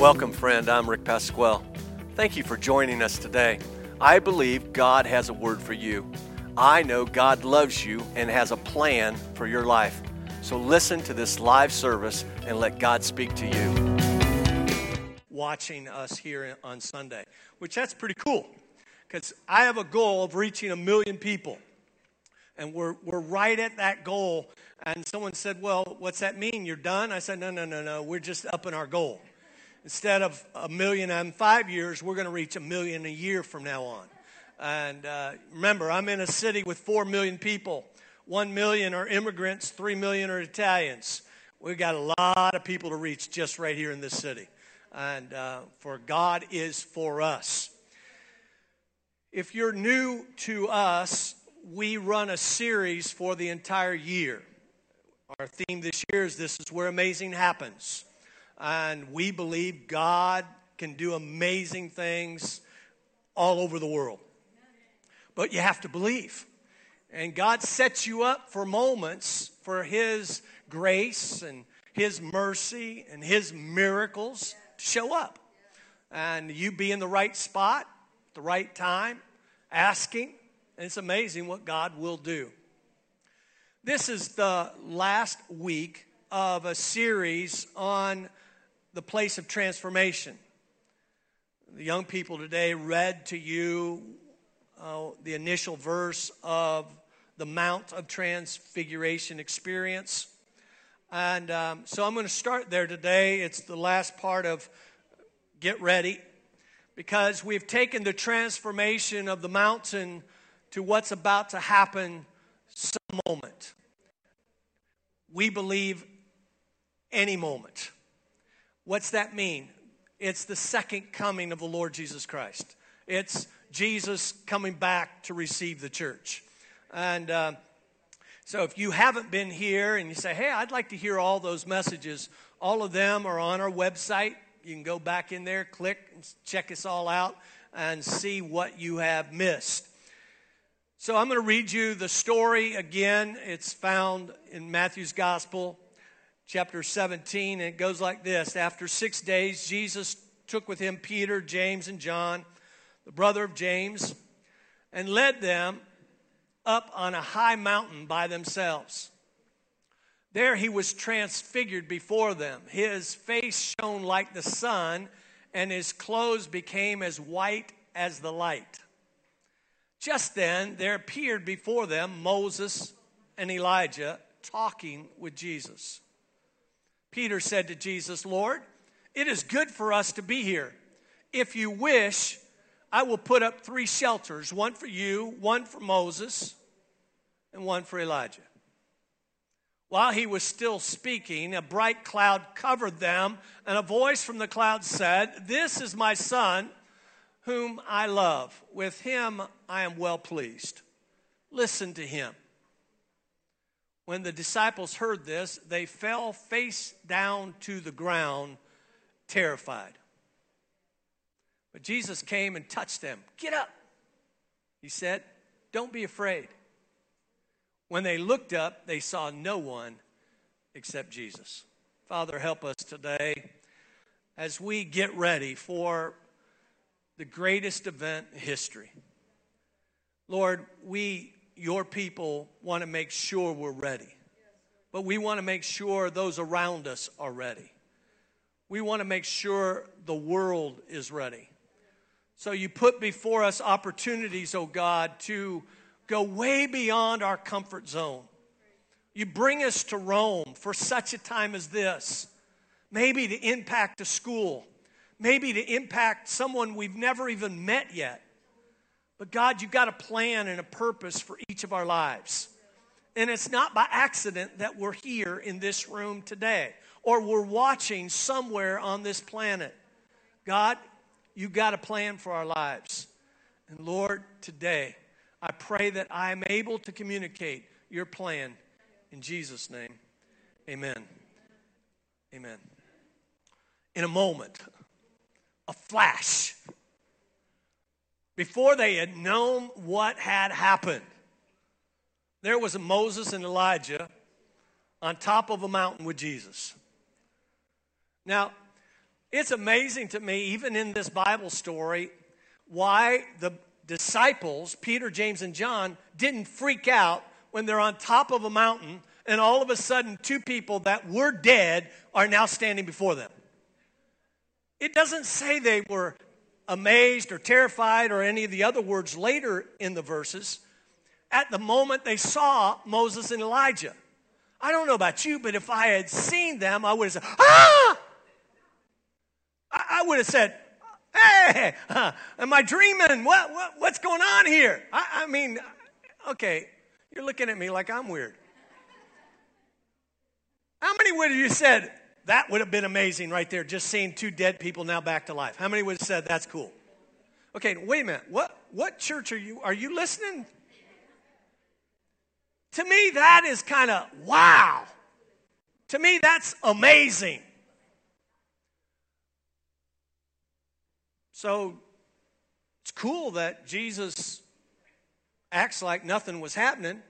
Welcome, friend. I'm Rick Pasquale. Thank you for joining us today. I believe God has a word for you. I know God loves you and has a plan for your life. So listen to this live service and let God speak to you. Watching us here on Sunday, which that's pretty cool because I have a goal of reaching a million people. And we're, we're right at that goal. And someone said, Well, what's that mean? You're done? I said, No, no, no, no. We're just upping our goal. Instead of a million in five years, we're going to reach a million a year from now on. And uh, remember, I'm in a city with four million people. One million are immigrants, three million are Italians. We've got a lot of people to reach just right here in this city. And uh, for God is for us. If you're new to us, we run a series for the entire year. Our theme this year is This is Where Amazing Happens and we believe God can do amazing things all over the world. But you have to believe. And God sets you up for moments for His grace and His mercy and His miracles to show up. And you be in the right spot, the right time, asking, and it's amazing what God will do. This is the last week of a series on the place of transformation. The young people today read to you uh, the initial verse of the Mount of Transfiguration experience. And um, so I'm going to start there today. It's the last part of Get Ready because we've taken the transformation of the mountain to what's about to happen some moment. We believe any moment. What's that mean? It's the second coming of the Lord Jesus Christ. It's Jesus coming back to receive the church. And uh, so if you haven't been here and you say, hey, I'd like to hear all those messages, all of them are on our website. You can go back in there, click, and check us all out, and see what you have missed. So I'm going to read you the story again. It's found in Matthew's Gospel, chapter 17, and it goes like this After six days, Jesus took with him Peter, James, and John, the brother of James, and led them up on a high mountain by themselves. There he was transfigured before them. His face shone like the sun, and his clothes became as white as the light. Just then there appeared before them Moses and Elijah talking with Jesus. Peter said to Jesus, Lord, it is good for us to be here. If you wish, I will put up three shelters one for you, one for Moses, and one for Elijah. While he was still speaking, a bright cloud covered them, and a voice from the cloud said, This is my son, whom I love. With him I am well pleased. Listen to him. When the disciples heard this, they fell face down to the ground, terrified. But Jesus came and touched them. Get up, he said. Don't be afraid. When they looked up, they saw no one except Jesus. Father, help us today as we get ready for the greatest event in history. Lord, we your people want to make sure we're ready. But we want to make sure those around us are ready. We want to make sure the world is ready. So you put before us opportunities, oh God, to go way beyond our comfort zone. You bring us to Rome for such a time as this, maybe to impact a school, maybe to impact someone we've never even met yet. But God, you've got a plan and a purpose for each of our lives. And it's not by accident that we're here in this room today or we're watching somewhere on this planet. God, you've got a plan for our lives. And Lord, today, I pray that I am able to communicate your plan in Jesus' name. Amen. Amen. In a moment, a flash before they had known what had happened. There was Moses and Elijah on top of a mountain with Jesus. Now, It's amazing to me, even in this Bible story, why the disciples, Peter, James, and John, didn't freak out when they're on top of a mountain and all of a sudden two people that were dead are now standing before them. It doesn't say they were amazed or terrified or any of the other words later in the verses at the moment they saw Moses and Elijah. I don't know about you, but if I had seen them, I would have said, Ah! I, would have said, Hey, am I dreaming? What, what, what's going on here? I, I mean, okay, you're looking at me like I'm weird. How many would have you said, that would have been amazing right there, just seeing two dead people now back to life. How many would have said that's cool? Okay, wait a minute. What what church are you are you listening? To me, that is kind of wow. To me, that's amazing. So it's cool that Jesus acts like nothing was happening.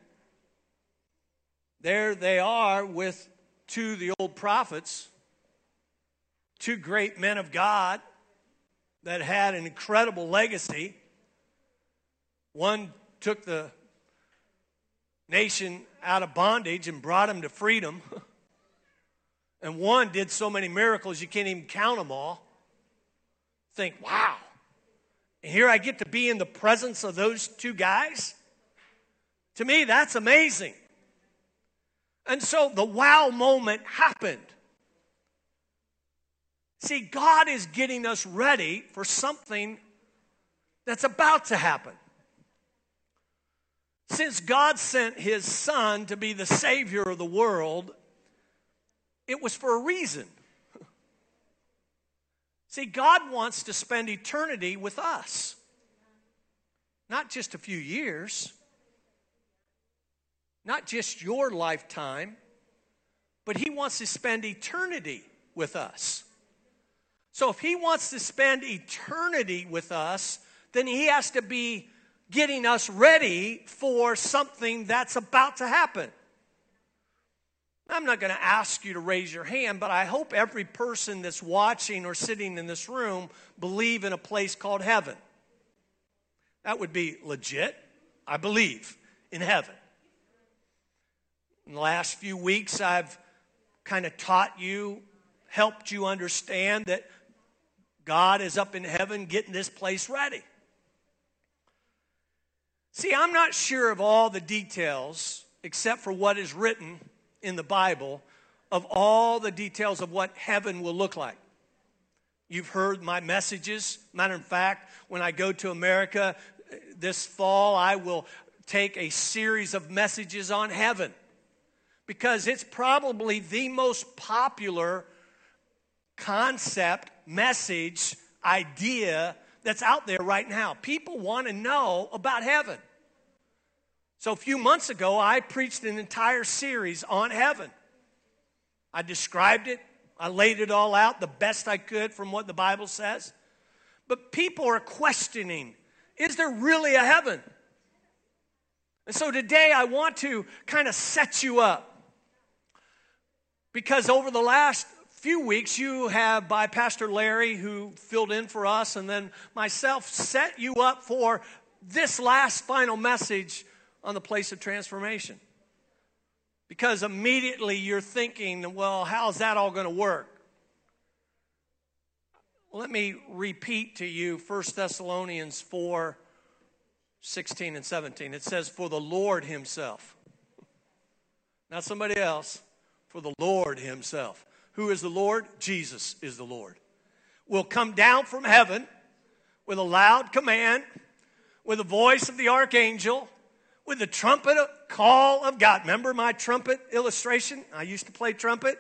There they are with two the old prophets, two great men of God that had an incredible legacy. One took the nation out of bondage and brought them to freedom. and one did so many miracles you can't even count them all. Think, wow. And here I get to be in the presence of those two guys. To me, that's amazing. And so the wow moment happened. See, God is getting us ready for something that's about to happen. Since God sent his son to be the savior of the world, it was for a reason. See, God wants to spend eternity with us, not just a few years not just your lifetime, but He wants to spend eternity with us. So if He wants to spend eternity with us, then He has to be getting us ready for something that's about to happen. I'm not going to ask you to raise your hand, but I hope every person that's watching or sitting in this room believe in a place called heaven. That would be legit. I believe in heaven. In the last few weeks, I've kind of taught you, helped you understand that God is up in heaven getting this place ready. See, I'm not sure of all the details, except for what is written in the Bible, of all the details of what heaven will look like. You've heard my messages. Matter of fact, when I go to America uh, this fall, I will take a series of messages on heaven because it's probably the most popular concept, message, idea that's out there right now. People want to know about heaven. So, a few months ago, I preached an entire series on heaven. I described it, I laid it all out the best I could from what the Bible says. But people are questioning is there really a heaven? And so today I want to kind of set you up because over the last few weeks, you have, by Pastor Larry, who filled in for us, and then myself, set you up for this last final message on the place of transformation. Because immediately you're thinking, well, how's that all going to work? Let me repeat to you 1 Thessalonians 4 16 and 17. It says, For the Lord Himself, not somebody else, for the Lord Himself. Who is the Lord? Jesus is the Lord. Will come down from heaven with a loud command, with the voice of the archangel, with the trumpet call of God. Remember my trumpet illustration? I used to play trumpet.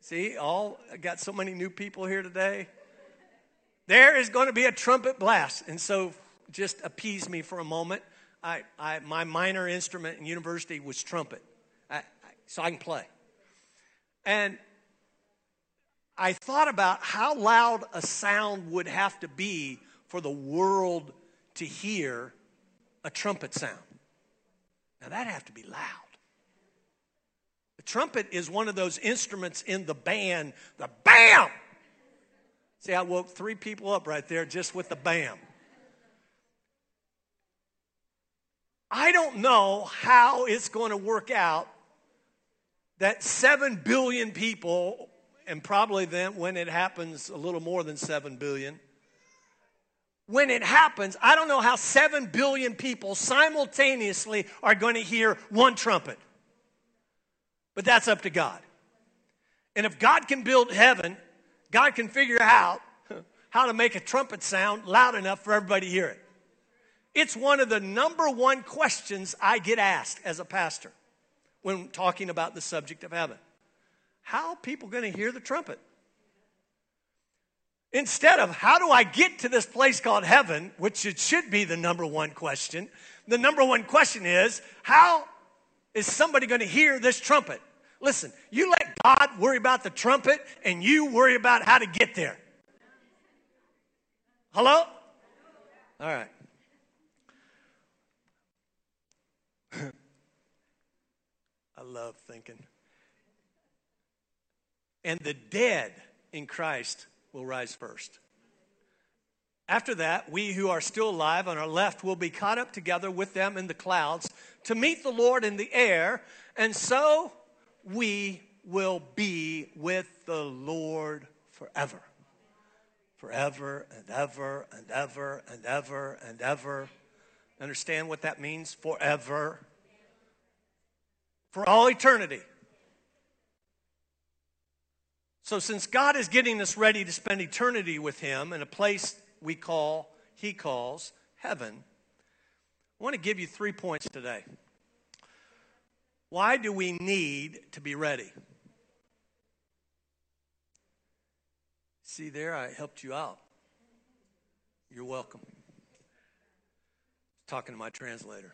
See, all I got so many new people here today. There is going to be a trumpet blast. And so just appease me for a moment. I, I my minor instrument in university was trumpet. I, I, so I can play. And I thought about how loud a sound would have to be for the world to hear a trumpet sound. Now, that'd have to be loud. The trumpet is one of those instruments in the band, the bam! See, I woke three people up right there just with the bam. I don't know how it's going to work out that 7 billion people, and probably then when it happens, a little more than 7 billion, when it happens, I don't know how 7 billion people simultaneously are going to hear one trumpet. But that's up to God. And if God can build heaven, God can figure out how to make a trumpet sound loud enough for everybody to hear it. It's one of the number one questions I get asked as a pastor when talking about the subject of heaven. How are people going to hear the trumpet? Instead of how do I get to this place called heaven, which it should be the number one question, the number one question is how is somebody going to hear this trumpet? Listen, you let God worry about the trumpet and you worry about how to get there. Hello? All right. Love thinking. And the dead in Christ will rise first. After that, we who are still alive on our left will be caught up together with them in the clouds to meet the Lord in the air, and so we will be with the Lord forever. Forever and ever and ever and ever and ever. Understand what that means? Forever. For all eternity. So, since God is getting us ready to spend eternity with Him in a place we call, He calls heaven, I want to give you three points today. Why do we need to be ready? See, there, I helped you out. You're welcome. Talking to my translator.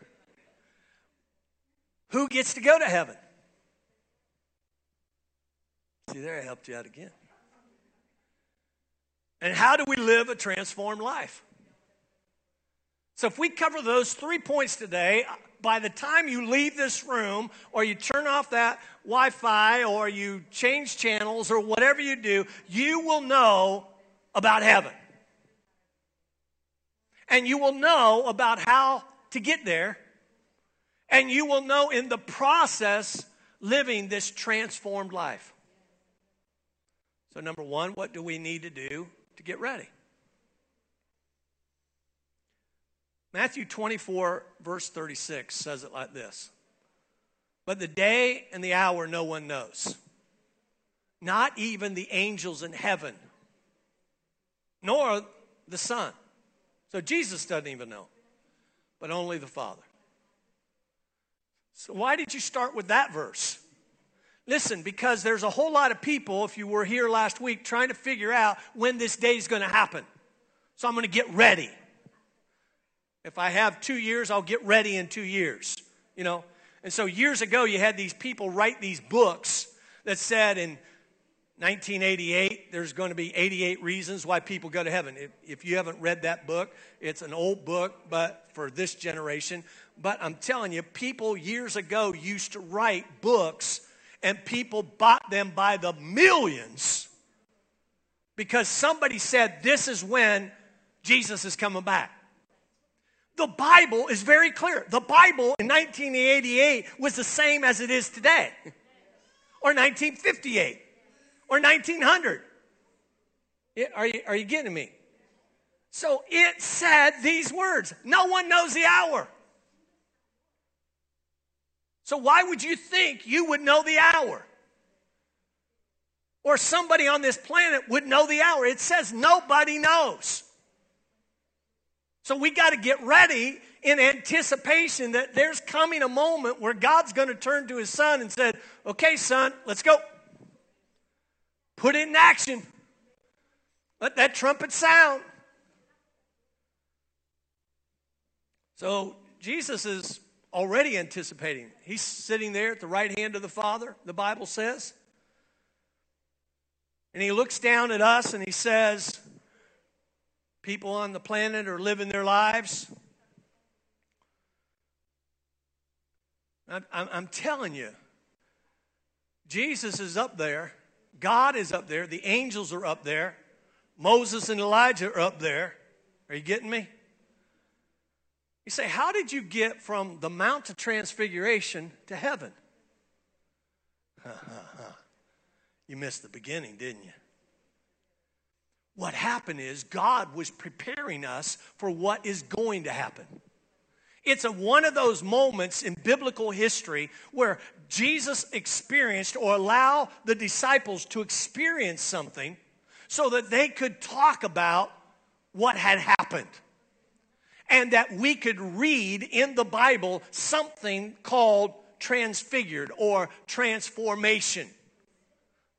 Who gets to go to heaven? See, there I helped you out again. And how do we live a transformed life? So, if we cover those three points today, by the time you leave this room or you turn off that Wi Fi or you change channels or whatever you do, you will know about heaven. And you will know about how to get there. And you will know in the process living this transformed life. So, number one, what do we need to do to get ready? Matthew 24, verse 36 says it like this But the day and the hour no one knows, not even the angels in heaven, nor the Son. So Jesus doesn't even know, but only the Father. So, why did you start with that verse? Listen, because there's a whole lot of people, if you were here last week, trying to figure out when this day is going to happen. So I'm going to get ready. If I have two years, I'll get ready in two years, you know. And so years ago, you had these people write these books that said in 1988, there's going to be 88 reasons why people go to heaven. If, if you haven't read that book, it's an old book, but for this generation. But I'm telling you, people years ago used to write books and people bought them by the millions because somebody said this is when Jesus is coming back. The Bible is very clear. The Bible in 1988 was the same as it is today, or 1958, or 1900. Are you, are you getting me? So it said these words No one knows the hour. So, why would you think you would know the hour? Or somebody on this planet would know the hour. It says nobody knows. So, we got to get ready in anticipation that there's coming a moment where God's going to turn to his son and said, "Okay, son, let's go. Put it in action. Let that trumpet sound." So, Jesus is already anticipating. He's sitting there at the right hand of the Father, the Bible says. And he looks down at us and he says, People on the planet are living their lives. I'm, I'm, telling you, Jesus is up there. God is up there. The angels are up there. Moses and Elijah are up there. Are you getting me? You say, How did you get from the Mount of Transfiguration to heaven? you missed the beginning, didn't you? What happened is God was preparing us for what is going to happen. It's a, one of those moments in biblical history where Jesus experienced or allow the disciples to experience something so that they could talk about what had happened. And that we could read in the Bible something called transfigured or transformation.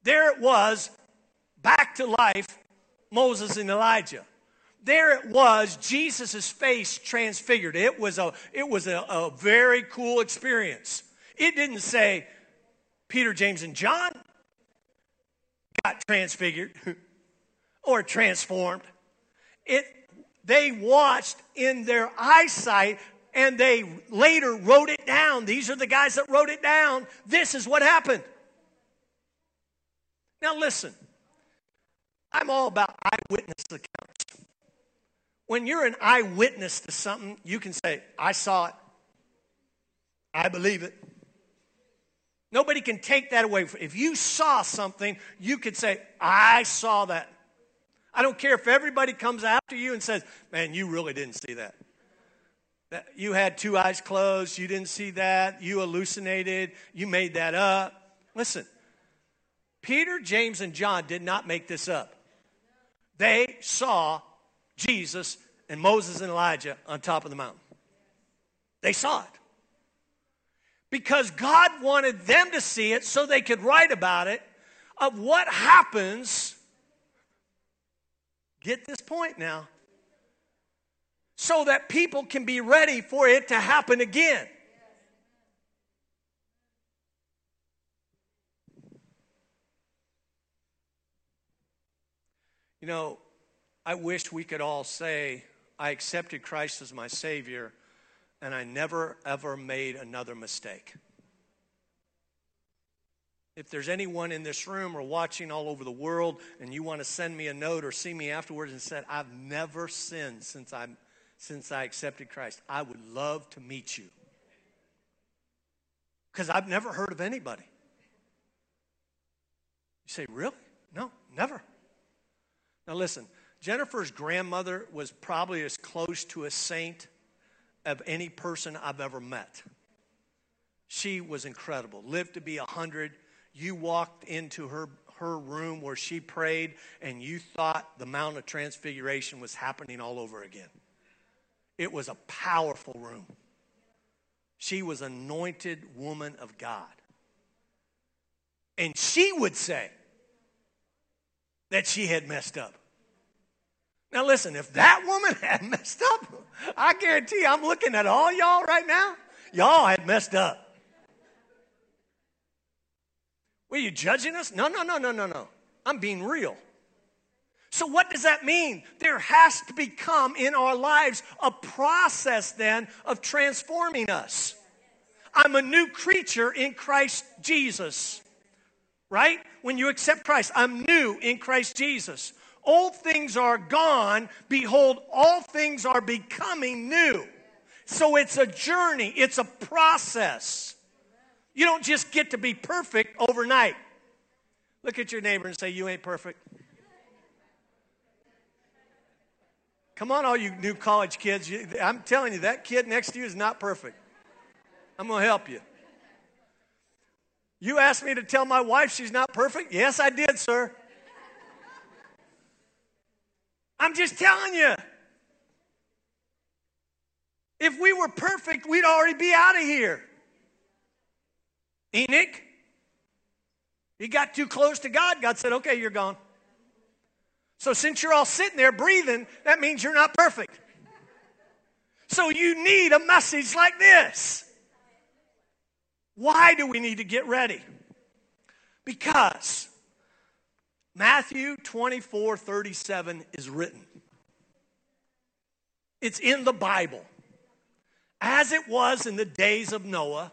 There it was, back to life, Moses and Elijah there it was, Jesus' face transfigured. It was, a, it was a, a very cool experience. It didn't say Peter, James, and John got transfigured or transformed. It, they watched in their eyesight and they later wrote it down. These are the guys that wrote it down. This is what happened. Now, listen, I'm all about eyewitness accounts. When you're an eyewitness to something, you can say, I saw it. I believe it. Nobody can take that away. If you saw something, you could say, I saw that. I don't care if everybody comes after you and says, Man, you really didn't see that. that you had two eyes closed. You didn't see that. You hallucinated. You made that up. Listen, Peter, James, and John did not make this up. They saw Jesus and Moses and Elijah on top of the mountain. They saw it. Because God wanted them to see it so they could write about it of what happens. Get this point now. So that people can be ready for it to happen again. You know, I wish we could all say, I accepted Christ as my Savior, and I never, ever made another mistake. If there's anyone in this room or watching all over the world and you want to send me a note or see me afterwards and said, I've never sinned since, i since I accepted Christ, I would love to meet you. Because I've never heard of anybody. You say, Really? No, never. Now listen, Jennifer's grandmother was probably as close to a saint of any person I've ever met. She was incredible, lived to be a 100. You walked into her, her room where she prayed, and you thought the Mount of Transfiguration was happening all over again. It was a powerful room. She was anointed woman of God. And she would say that she had messed up. Now, listen, if that woman had messed up, I guarantee I'm looking at all y'all right now. Y'all had messed up. Were you judging us? No, no, no, no, no, no. I'm being real. So, what does that mean? There has to become in our lives a process then of transforming us. I'm a new creature in Christ Jesus, right? When you accept Christ, I'm new in Christ Jesus. Old things are gone. Behold, all things are becoming new. So it's a journey, it's a process. You don't just get to be perfect overnight. Look at your neighbor and say, You ain't perfect. Come on, all you new college kids. I'm telling you, that kid next to you is not perfect. I'm going to help you. You asked me to tell my wife she's not perfect? Yes, I did, sir. I'm just telling you. If we were perfect, we'd already be out of here. Enoch, he got too close to God. God said, okay, you're gone. So since you're all sitting there breathing, that means you're not perfect. So you need a message like this. Why do we need to get ready? Because Matthew 24 37 is written. It's in the Bible. As it was in the days of Noah,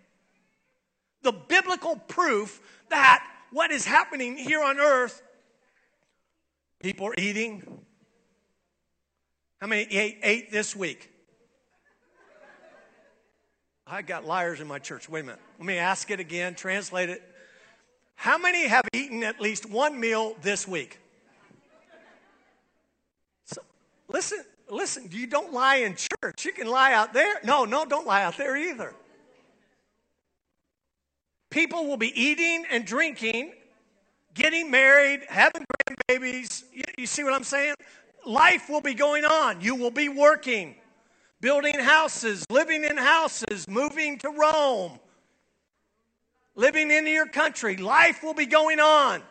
The biblical proof that what is happening here on earth People are eating. How many ate, ate this week? I got liars in my church. Wait a minute. Let me ask it again, translate it. How many have eaten at least one meal this week? So, listen, listen, you don't lie in church. You can lie out there. No, no, don't lie out there either. People will be eating and drinking getting married, having grandbabies. You, you see what I'm saying? Life will be going on. You will be working, building houses, living in houses, moving to Rome, living in your country. Life will be going on.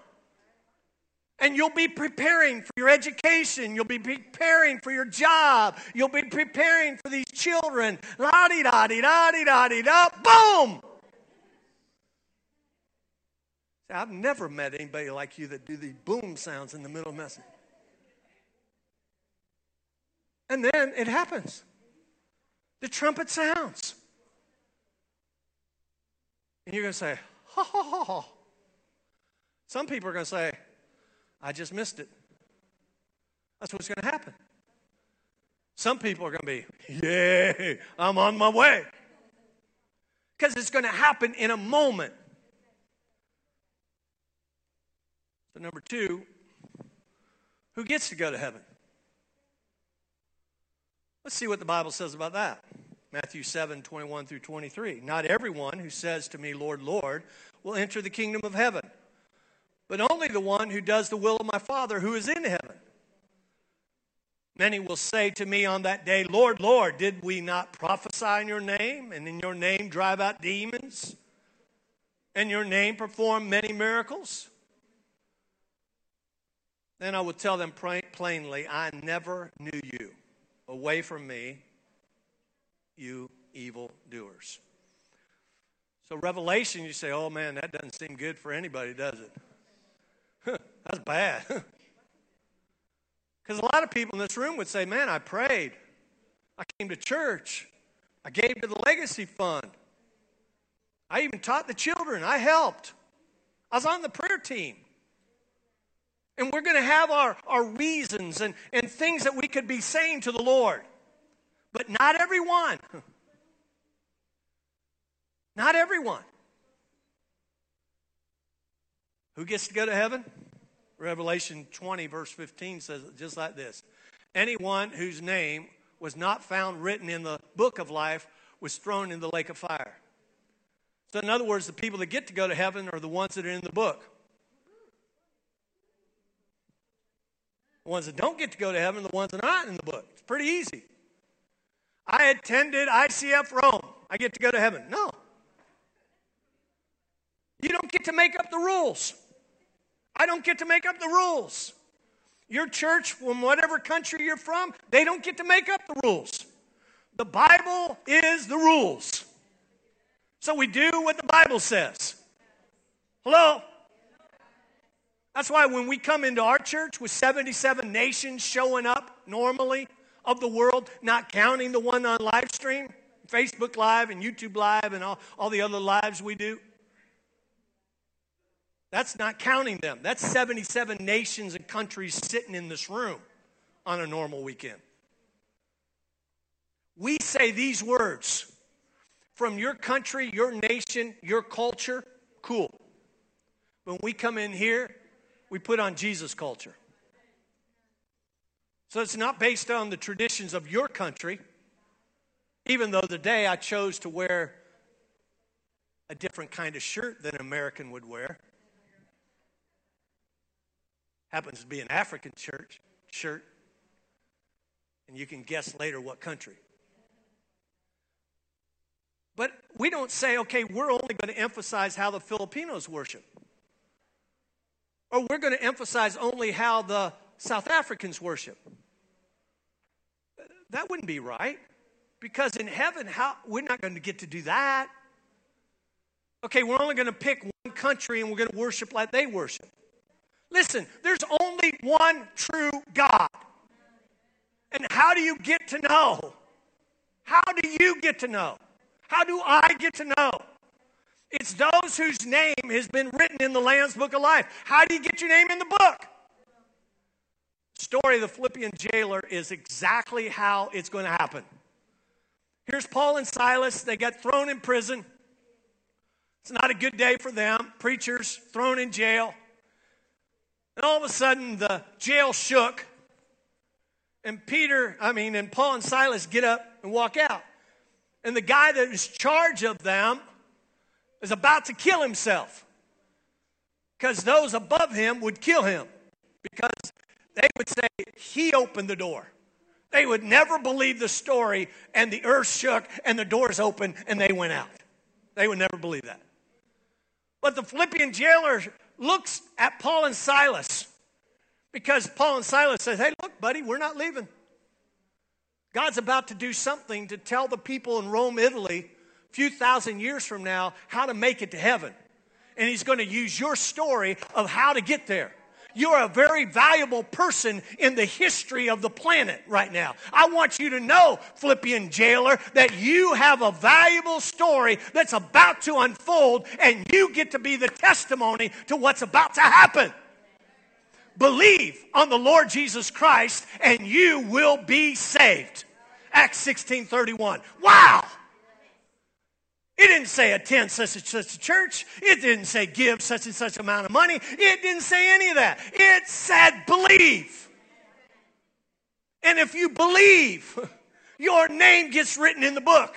And you'll be preparing for your education. You'll be preparing for your job. You'll be preparing for these children. La di da di da di da di da. Boom! I've never met anybody like you that do the boom sounds in the middle of message. And then it happens. The trumpet sounds. And you're going to say, ha ha ha ha. Some people are going to say, I just missed it. That's what's going to happen. Some people are going to be, yay, I'm on my way. Because it's going to happen in a moment. So, number two, who gets to go to heaven? Let's see what the Bible says about that. Matthew 7 21 through 23. Not everyone who says to me, Lord, Lord, will enter the kingdom of heaven, but only the one who does the will of my Father who is in heaven. Many will say to me on that day, Lord, Lord, did we not prophesy in your name, and in your name drive out demons, and your name perform many miracles? Then I would tell them plainly, I never knew you. Away from me, you evil doers. So, Revelation, you say, oh man, that doesn't seem good for anybody, does it? That's bad. Because a lot of people in this room would say, man, I prayed. I came to church. I gave to the legacy fund. I even taught the children. I helped. I was on the prayer team. And we're going to have our, our reasons and, and things that we could be saying to the Lord. But not everyone. Not everyone. Who gets to go to heaven? Revelation 20, verse 15 says it just like this Anyone whose name was not found written in the book of life was thrown in the lake of fire. So, in other words, the people that get to go to heaven are the ones that are in the book. The ones that don't get to go to heaven the ones that are not in the book. It's pretty easy. I attended ICF Rome. I get to go to heaven. No. You don't get to make up the rules. I don't get to make up the rules. Your church, from whatever country you're from, they don't get to make up the rules. The Bible is the rules. So we do what the Bible says. Hello? That's why when we come into our church with 77 nations showing up normally of the world, not counting the one on live stream, Facebook Live and YouTube Live and all, all the other lives we do, that's not counting them. That's 77 nations and countries sitting in this room on a normal weekend. We say these words from your country, your nation, your culture, cool. When we come in here, we put on Jesus culture. So it's not based on the traditions of your country, even though the day I chose to wear a different kind of shirt than an American would wear. Happens to be an African church shirt, and you can guess later what country. But we don't say, okay, we're only going to emphasize how the Filipinos worship. Or we're going to emphasize only how the South Africans worship. That wouldn't be right. Because in heaven, how we're not going to get to do that. Okay, we're only going to pick one country and we're going to worship like they worship. Listen, there's only one true God. And how do you get to know? How do you get to know? How do I get to know? It's those whose name has been written in the Lamb's Book of Life. How do you get your name in the book? Story of the Philippian jailer is exactly how it's going to happen. Here's Paul and Silas. They got thrown in prison. It's not a good day for them. Preachers thrown in jail. And all of a sudden, the jail shook. And Peter, I mean, and Paul and Silas get up and walk out. And the guy that is charge of them is about to kill himself because those above him would kill him because they would say he opened the door. They would never believe the story, and the earth shook, and the doors opened, and they went out. They would never believe that. But the Philippian jailer looks at Paul and Silas because Paul and Silas says, Hey, look, buddy, we're not leaving. God's about to do something to tell the people in Rome, Italy, few thousand years from now, how to make it to heaven. And he's going to use your story of how to get there. You're a very valuable person in the history of the planet right now. I want you to know, Philippian jailer, that you have a valuable story that's about to unfold, and you get to be the testimony to what's about to happen. Believe on the Lord Jesus Christ, and you will be saved. Acts 16 31. Wow! It didn't say attend such and such a church. It didn't say give such and such amount of money. It didn't say any of that. It said believe. And if you believe, your name gets written in the book.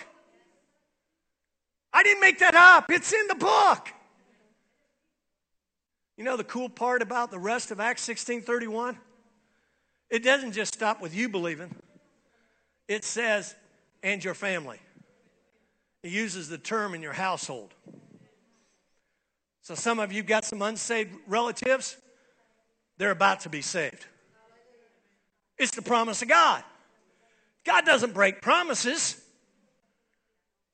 I didn't make that up. It's in the book. You know the cool part about the rest of Acts 16:31? It doesn't just stop with you believing. It says and your family. He uses the term in your household. So some of you got some unsaved relatives, they're about to be saved. It's the promise of God. God doesn't break promises.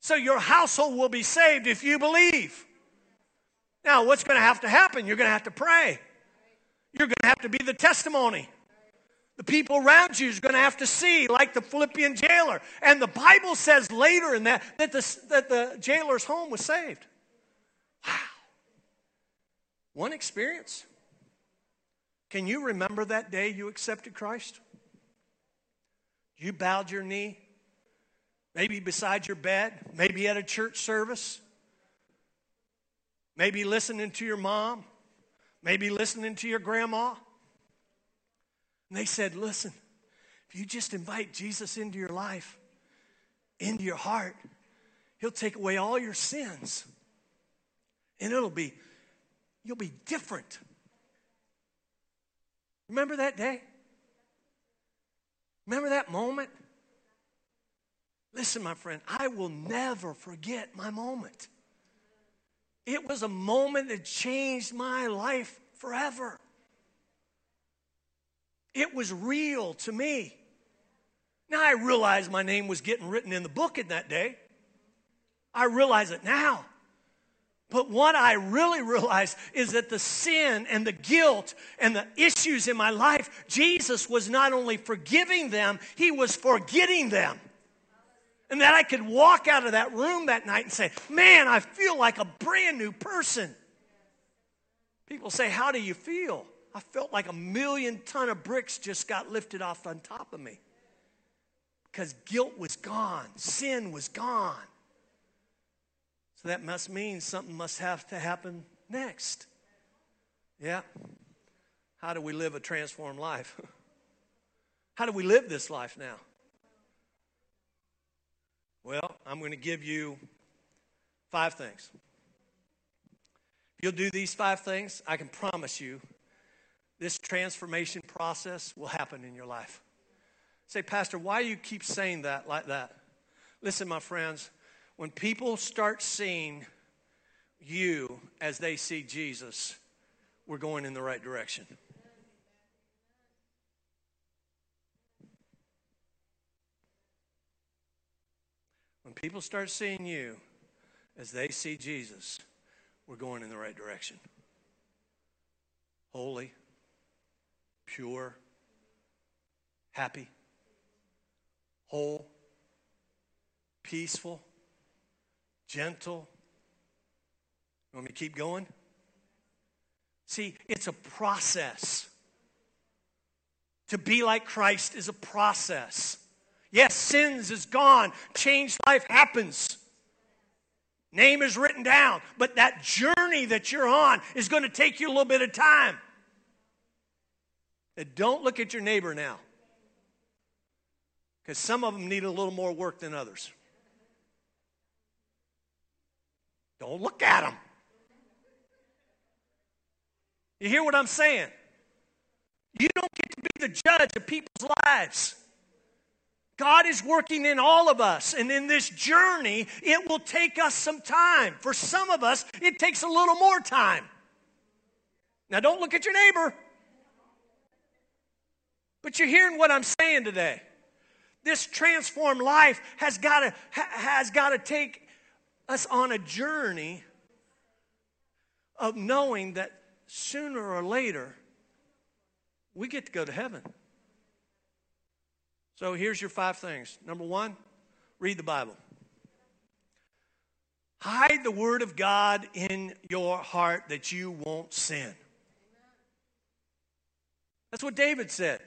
So your household will be saved if you believe. Now, what's going to have to happen? You're going to have to pray. You're going to have to be the testimony. The people around you is going to have to see, like the Philippian jailer. And the Bible says later in that that the, that the jailer's home was saved. Wow. One experience. Can you remember that day you accepted Christ? You bowed your knee, maybe beside your bed, maybe at a church service, maybe listening to your mom, maybe listening to your grandma. And they said, Listen, if you just invite Jesus into your life, into your heart, He'll take away all your sins. And it'll be, you'll be different. Remember that day? Remember that moment? Listen, my friend, I will never forget my moment. It was a moment that changed my life forever. It was real to me. Now I realize my name was getting written in the book in that day. I realize it now. But what I really realize is that the sin and the guilt and the issues in my life, Jesus was not only forgiving them, he was forgetting them. And that I could walk out of that room that night and say, Man, I feel like a brand new person. People say, How do you feel? I felt like a million ton of bricks just got lifted off on top of me. Because guilt was gone, sin was gone. So that must mean something must have to happen next. Yeah. How do we live a transformed life? How do we live this life now? Well, I'm going to give you five things. If you'll do these five things, I can promise you this transformation process will happen in your life. Say, Pastor, why do you keep saying that like that? Listen, my friends, when people start seeing you as they see Jesus, we're going in the right direction. When people start seeing you as they see Jesus, we're going in the right direction. Holy pure, happy, whole, peaceful, gentle. You want me to keep going? See, it's a process. To be like Christ is a process. Yes, sins is gone. Changed life happens. Name is written down. But that journey that you're on is going to take you a little bit of time. And don't look at your neighbor now. Because some of them need a little more work than others. Don't look at them. You hear what I'm saying? You don't get to be the judge of people's lives. God is working in all of us, and in this journey, it will take us some time. For some of us, it takes a little more time. Now, don't look at your neighbor. But you're hearing what I'm saying today. This transformed life has got to has got to take us on a journey of knowing that sooner or later we get to go to heaven. So here's your five things. Number one, read the Bible. Hide the Word of God in your heart that you won't sin. That's what David said,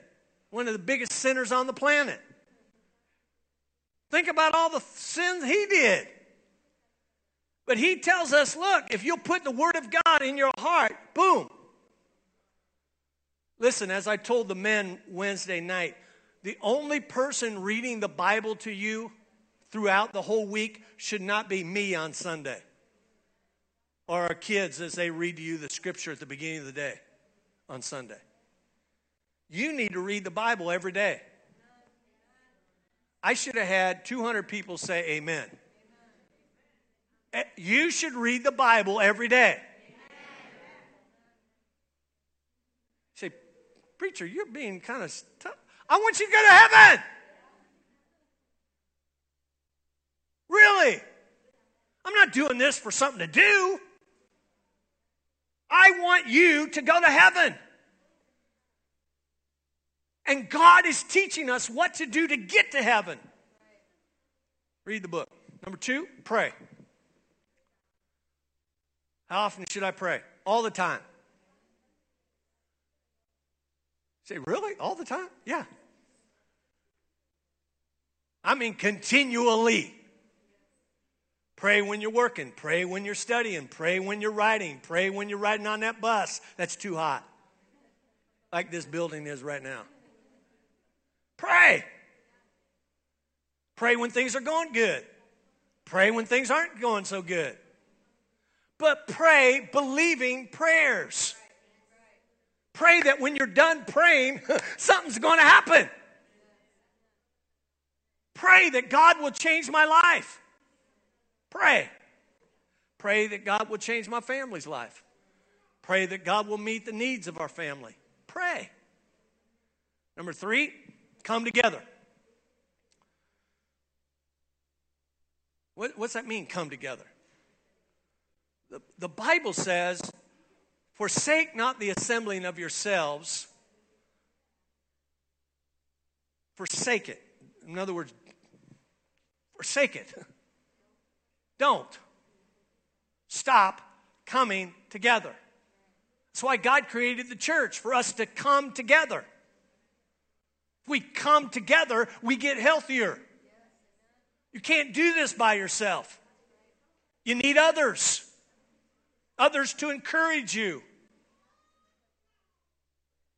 one of the biggest sinners on the planet. Think about all the sins he did. But he tells us look, if you'll put the Word of God in your heart, boom. Listen, as I told the men Wednesday night, the only person reading the Bible to you throughout the whole week should not be me on Sunday or our kids as they read to you the scripture at the beginning of the day on Sunday. You need to read the Bible every day. I should have had 200 people say amen. Eh, you should read the Bible every day. Say, preacher, you're being kind of tough. I want you to go to heaven. Really? I'm not doing this for something to do. I want you to go to heaven. And God is teaching us what to do to get to heaven. Read the book. Number two, pray. How often should I pray? All the time. Say, really? All the time? Yeah. I mean, continually. Pray when you're working. Pray when you're studying. Pray when you're riding. Pray when you're riding on that bus that's too hot, like this building is right now. Pray. Pray when things are going good. Pray when things aren't going so good. But pray believing prayers. Pray that when you're done praying, something's going to happen. Pray that God will change my life. Pray. Pray that God will change my family's life. Pray that God will meet the needs of our family. Pray. Number three, come together. What, what's that mean, come together? The, the Bible says Forsake not the assembling of yourselves. Forsake it. In other words, forsake it. Don't. Stop coming together. That's why God created the church, for us to come together. If we come together, we get healthier. You can't do this by yourself, you need others others to encourage you.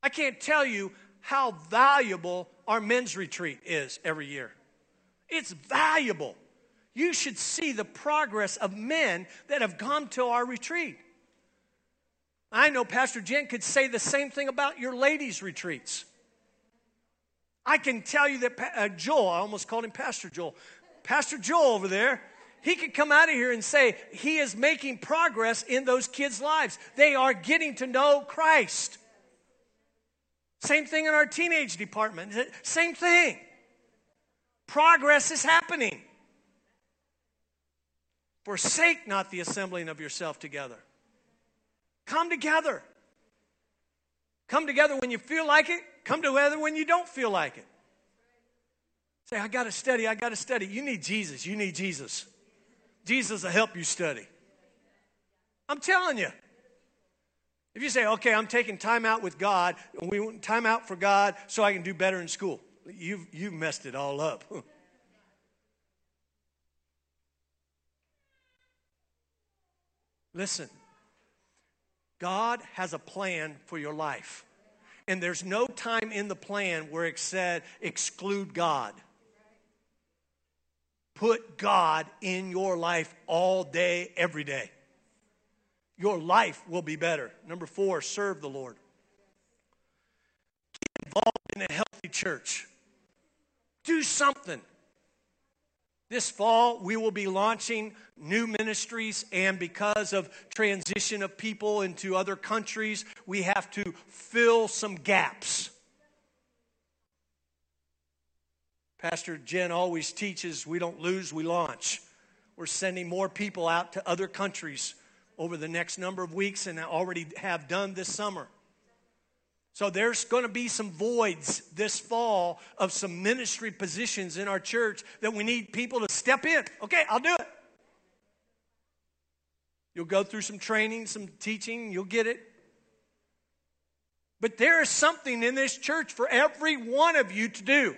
I can't tell you how valuable our men's retreat is every year. It's valuable. You should see the progress of men that have gone to our retreat. I know Pastor Jen could say the same thing about your ladies' retreats. I can tell you that uh, Joel, I almost called him Pastor Joel. Pastor Joel over there, he could come out of here and say he is making progress in those kids' lives. They are getting to know Christ. Same thing in our teenage department. Same thing. Progress is happening. Forsake not the assembling of yourself together. Come together. Come together when you feel like it. Come together when you don't feel like it. Say, I got to study, I got to study. You need Jesus. You need Jesus. Jesus will help you study. I'm telling you. If you say, okay, I'm taking time out with God, we want time out for God so I can do better in school, you've, you've messed it all up. Listen, God has a plan for your life. And there's no time in the plan where it said exclude God. Put God in your life all day, every day. Your life will be better. Number four, serve the Lord. Get involved in a healthy church. Do something. This fall, we will be launching new ministries, and because of transition of people into other countries, we have to fill some gaps. Pastor Jen always teaches we don't lose, we launch. We're sending more people out to other countries over the next number of weeks and I already have done this summer. So there's going to be some voids this fall of some ministry positions in our church that we need people to step in. Okay, I'll do it. You'll go through some training, some teaching, you'll get it. But there is something in this church for every one of you to do. You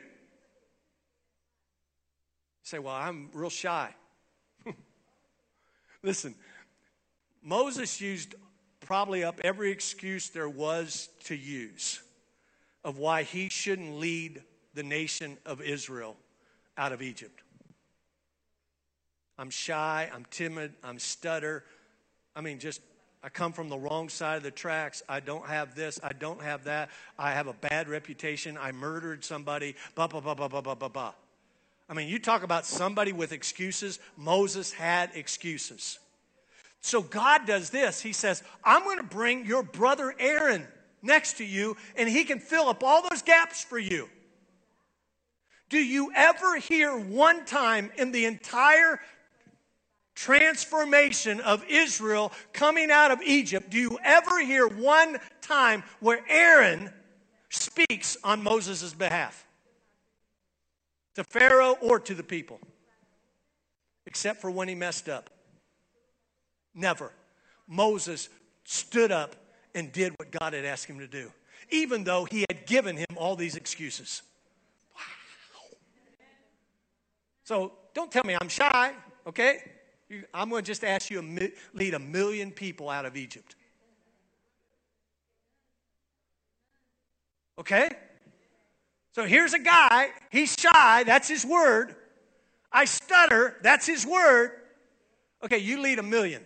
say, Well, I'm real shy. Listen, Moses used probably up every excuse there was to use of why he shouldn't lead the nation of Israel out of Egypt. I'm shy, I'm timid, I'm stutter. I mean, just I come from the wrong side of the tracks. I don't have this. I don't have that. I have a bad reputation. I murdered somebody. Blah, blah, blah, blah, blah, blah, blah, blah. I mean, you talk about somebody with excuses. Moses had excuses. So God does this. He says, I'm going to bring your brother Aaron next to you, and he can fill up all those gaps for you. Do you ever hear one time in the entire transformation of Israel coming out of Egypt, do you ever hear one time where Aaron speaks on Moses' behalf? To Pharaoh or to the people? Except for when he messed up. Never. Moses stood up and did what God had asked him to do, even though he had given him all these excuses. Wow. So don't tell me I'm shy, okay? I'm going to just ask you to lead a million people out of Egypt. Okay? So here's a guy, he's shy, that's his word. I stutter, that's his word. Okay, you lead a million.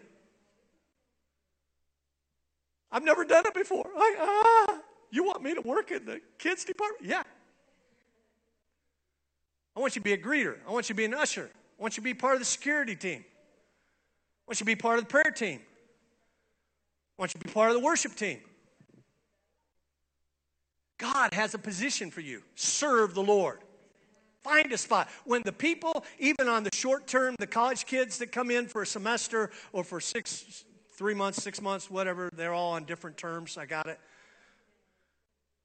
I've never done it before. Ah, you want me to work in the kids department? Yeah. I want you to be a greeter. I want you to be an usher. I want you to be part of the security team. I want you to be part of the prayer team. I want you to be part of the worship team. God has a position for you. Serve the Lord. Find a spot. When the people, even on the short term, the college kids that come in for a semester or for six three months, six months, whatever. They're all on different terms. I got it.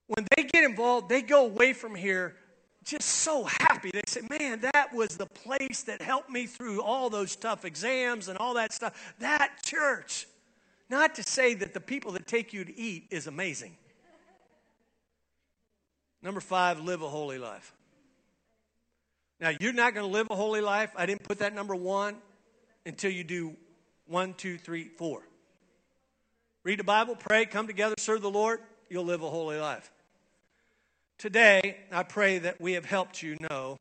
When they get involved, they go away from here just so happy. They say, Man, that was the place that helped me through all those tough exams and all that stuff. That church. Not to say that the people that take you to eat is amazing. Number five, live a holy life. Now, you're not going to live a holy life. I didn't put that number one until you do one, two, three, four. Read the Bible, pray, come together, serve the Lord, you'll live a holy life. Today, I pray that we have helped you know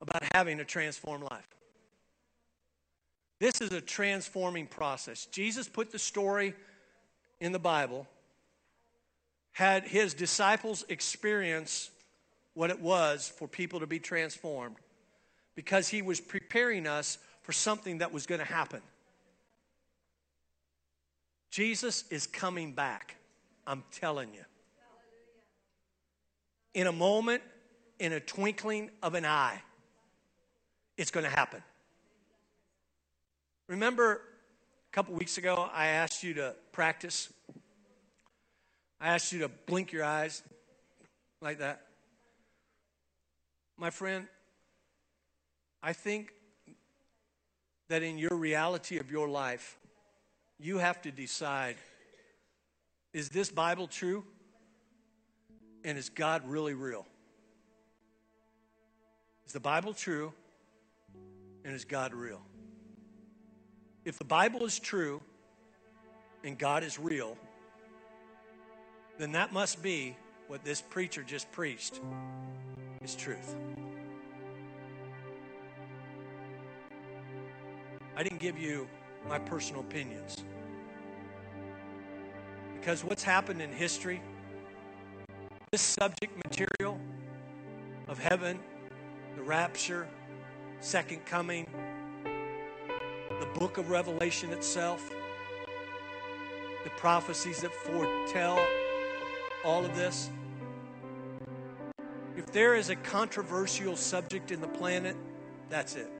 about having a transformed life. This is a transforming process. Jesus put the story in the Bible, had his disciples experience what it was for people to be transformed because he was preparing us for something that was going to happen. Jesus is coming back. I'm telling you. In a moment, in a twinkling of an eye, it's going to happen. Remember a couple weeks ago, I asked you to practice? I asked you to blink your eyes like that. My friend, I think that in your reality of your life, you have to decide is this Bible true? And is God really real? Is the Bible true? And is God real? If the Bible is true and God is real, then that must be what this preacher just preached is truth. I didn't give you my personal opinions. Because what's happened in history, this subject material of heaven, the rapture, second coming, the book of Revelation itself, the prophecies that foretell all of this. If there is a controversial subject in the planet, that's it.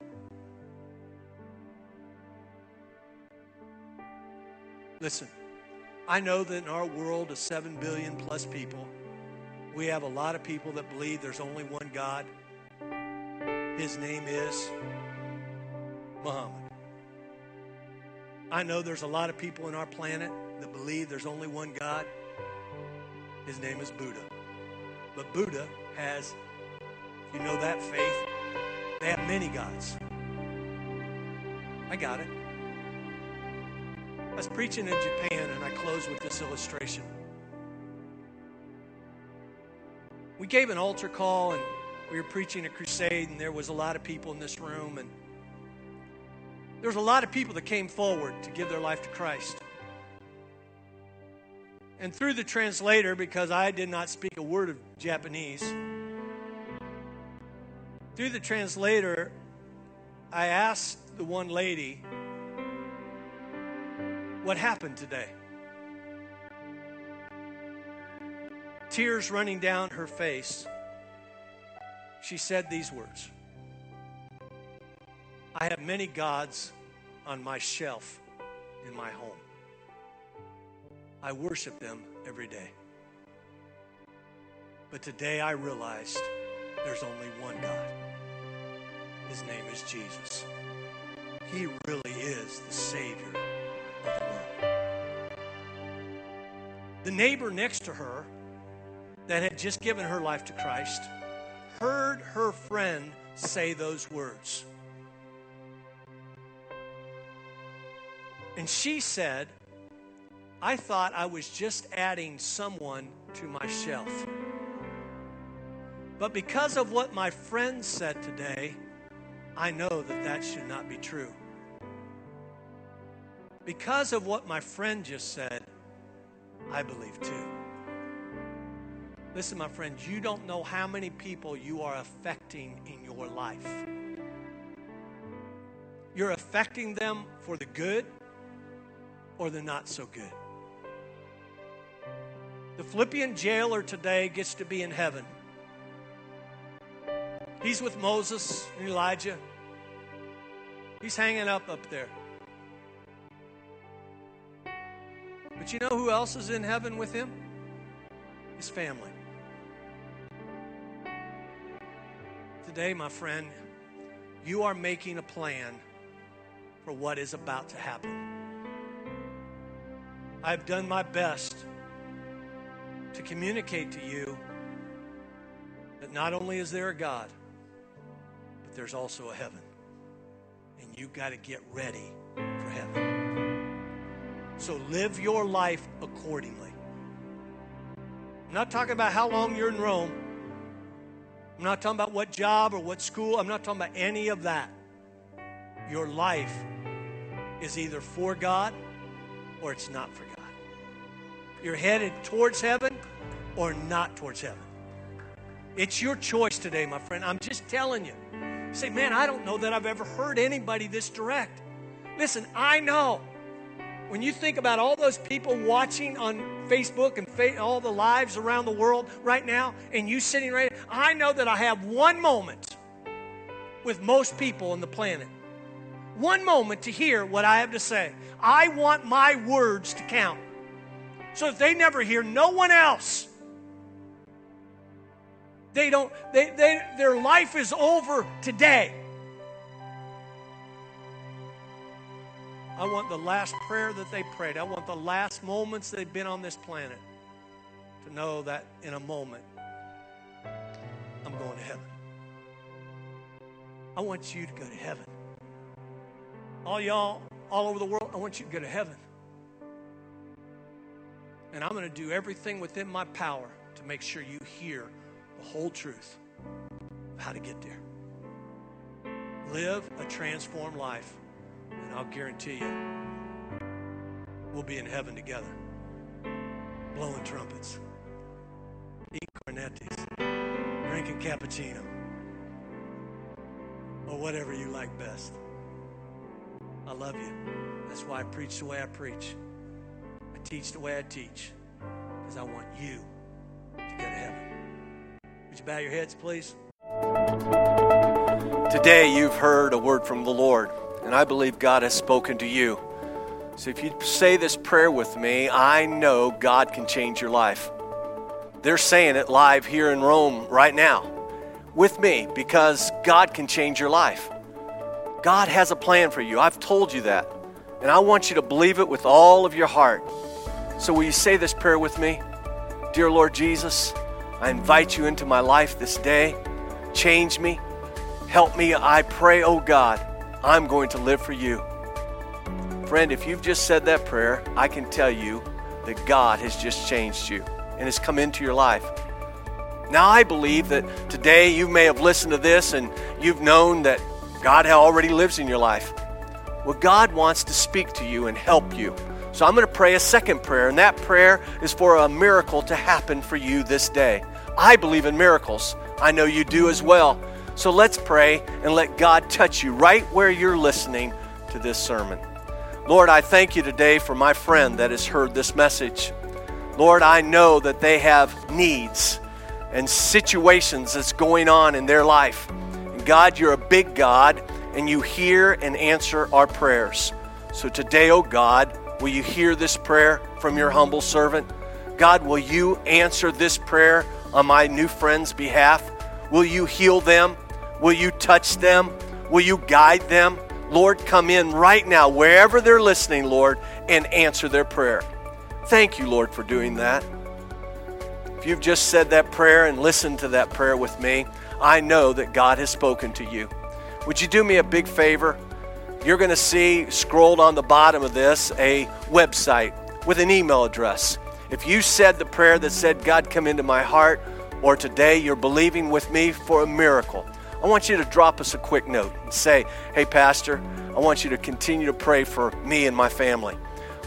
Listen, I know that in our world of 7 billion plus people, we have a lot of people that believe there's only one God. His name is Muhammad. I know there's a lot of people in our planet that believe there's only one God. His name is Buddha. But Buddha has, if you know that faith, they have many gods. I got it. I was preaching in Japan, and I close with this illustration. We gave an altar call, and we were preaching a crusade, and there was a lot of people in this room, and there was a lot of people that came forward to give their life to Christ. And through the translator, because I did not speak a word of Japanese, through the translator, I asked the one lady, what happened today? Tears running down her face, she said these words I have many gods on my shelf in my home. I worship them every day. But today I realized there's only one God. His name is Jesus. He really is the Savior The neighbor next to her that had just given her life to Christ heard her friend say those words. And she said, I thought I was just adding someone to my shelf. But because of what my friend said today, I know that that should not be true. Because of what my friend just said, I believe too. Listen, my friends, you don't know how many people you are affecting in your life. You're affecting them for the good or the not so good. The Philippian jailer today gets to be in heaven. He's with Moses and Elijah. He's hanging up up there. But you know who else is in heaven with him? His family. Today, my friend, you are making a plan for what is about to happen. I've done my best to communicate to you that not only is there a God, but there's also a heaven. And you've got to get ready for heaven. So live your life accordingly. I'm not talking about how long you're in Rome. I'm not talking about what job or what school. I'm not talking about any of that. Your life is either for God or it's not for God. You're headed towards heaven or not towards heaven. It's your choice today, my friend. I'm just telling you. you say, man, I don't know that I've ever heard anybody this direct. Listen, I know when you think about all those people watching on Facebook and all the lives around the world right now, and you sitting right, I know that I have one moment with most people on the planet one moment to hear what I have to say. I want my words to count. So if they never hear no one else, they don't, they, they, their life is over today. I want the last prayer that they prayed. I want the last moments they've been on this planet to know that in a moment, I'm going to heaven. I want you to go to heaven. All y'all, all over the world, I want you to go to heaven. And I'm going to do everything within my power to make sure you hear the whole truth of how to get there. Live a transformed life, and I'll guarantee you we'll be in heaven together, blowing trumpets, eating cornettes, drinking cappuccino, or whatever you like best. I love you. That's why I preach the way I preach. I teach the way I teach because I want you to go to heaven. Would you bow your heads, please? Today, you've heard a word from the Lord, and I believe God has spoken to you. So, if you say this prayer with me, I know God can change your life. They're saying it live here in Rome right now with me because God can change your life. God has a plan for you. I've told you that. And I want you to believe it with all of your heart. So, will you say this prayer with me? Dear Lord Jesus, I invite you into my life this day. Change me. Help me. I pray, oh God, I'm going to live for you. Friend, if you've just said that prayer, I can tell you that God has just changed you and has come into your life. Now, I believe that today you may have listened to this and you've known that God already lives in your life. Well, God wants to speak to you and help you. So I'm going to pray a second prayer, and that prayer is for a miracle to happen for you this day. I believe in miracles. I know you do as well. So let's pray and let God touch you right where you're listening to this sermon. Lord, I thank you today for my friend that has heard this message. Lord, I know that they have needs and situations that's going on in their life. And God, you're a big God, and you hear and answer our prayers. So today, oh God, will you hear this prayer from your humble servant? God, will you answer this prayer on my new friend's behalf? Will you heal them? Will you touch them? Will you guide them? Lord, come in right now, wherever they're listening, Lord, and answer their prayer. Thank you, Lord, for doing that. If you've just said that prayer and listened to that prayer with me, I know that God has spoken to you. Would you do me a big favor? You're going to see scrolled on the bottom of this a website with an email address. If you said the prayer that said, God, come into my heart, or today you're believing with me for a miracle, I want you to drop us a quick note and say, Hey, Pastor, I want you to continue to pray for me and my family.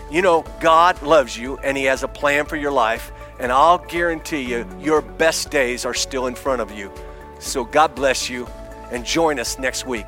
You know, God loves you and He has a plan for your life, and I'll guarantee you, your best days are still in front of you. So, God bless you, and join us next week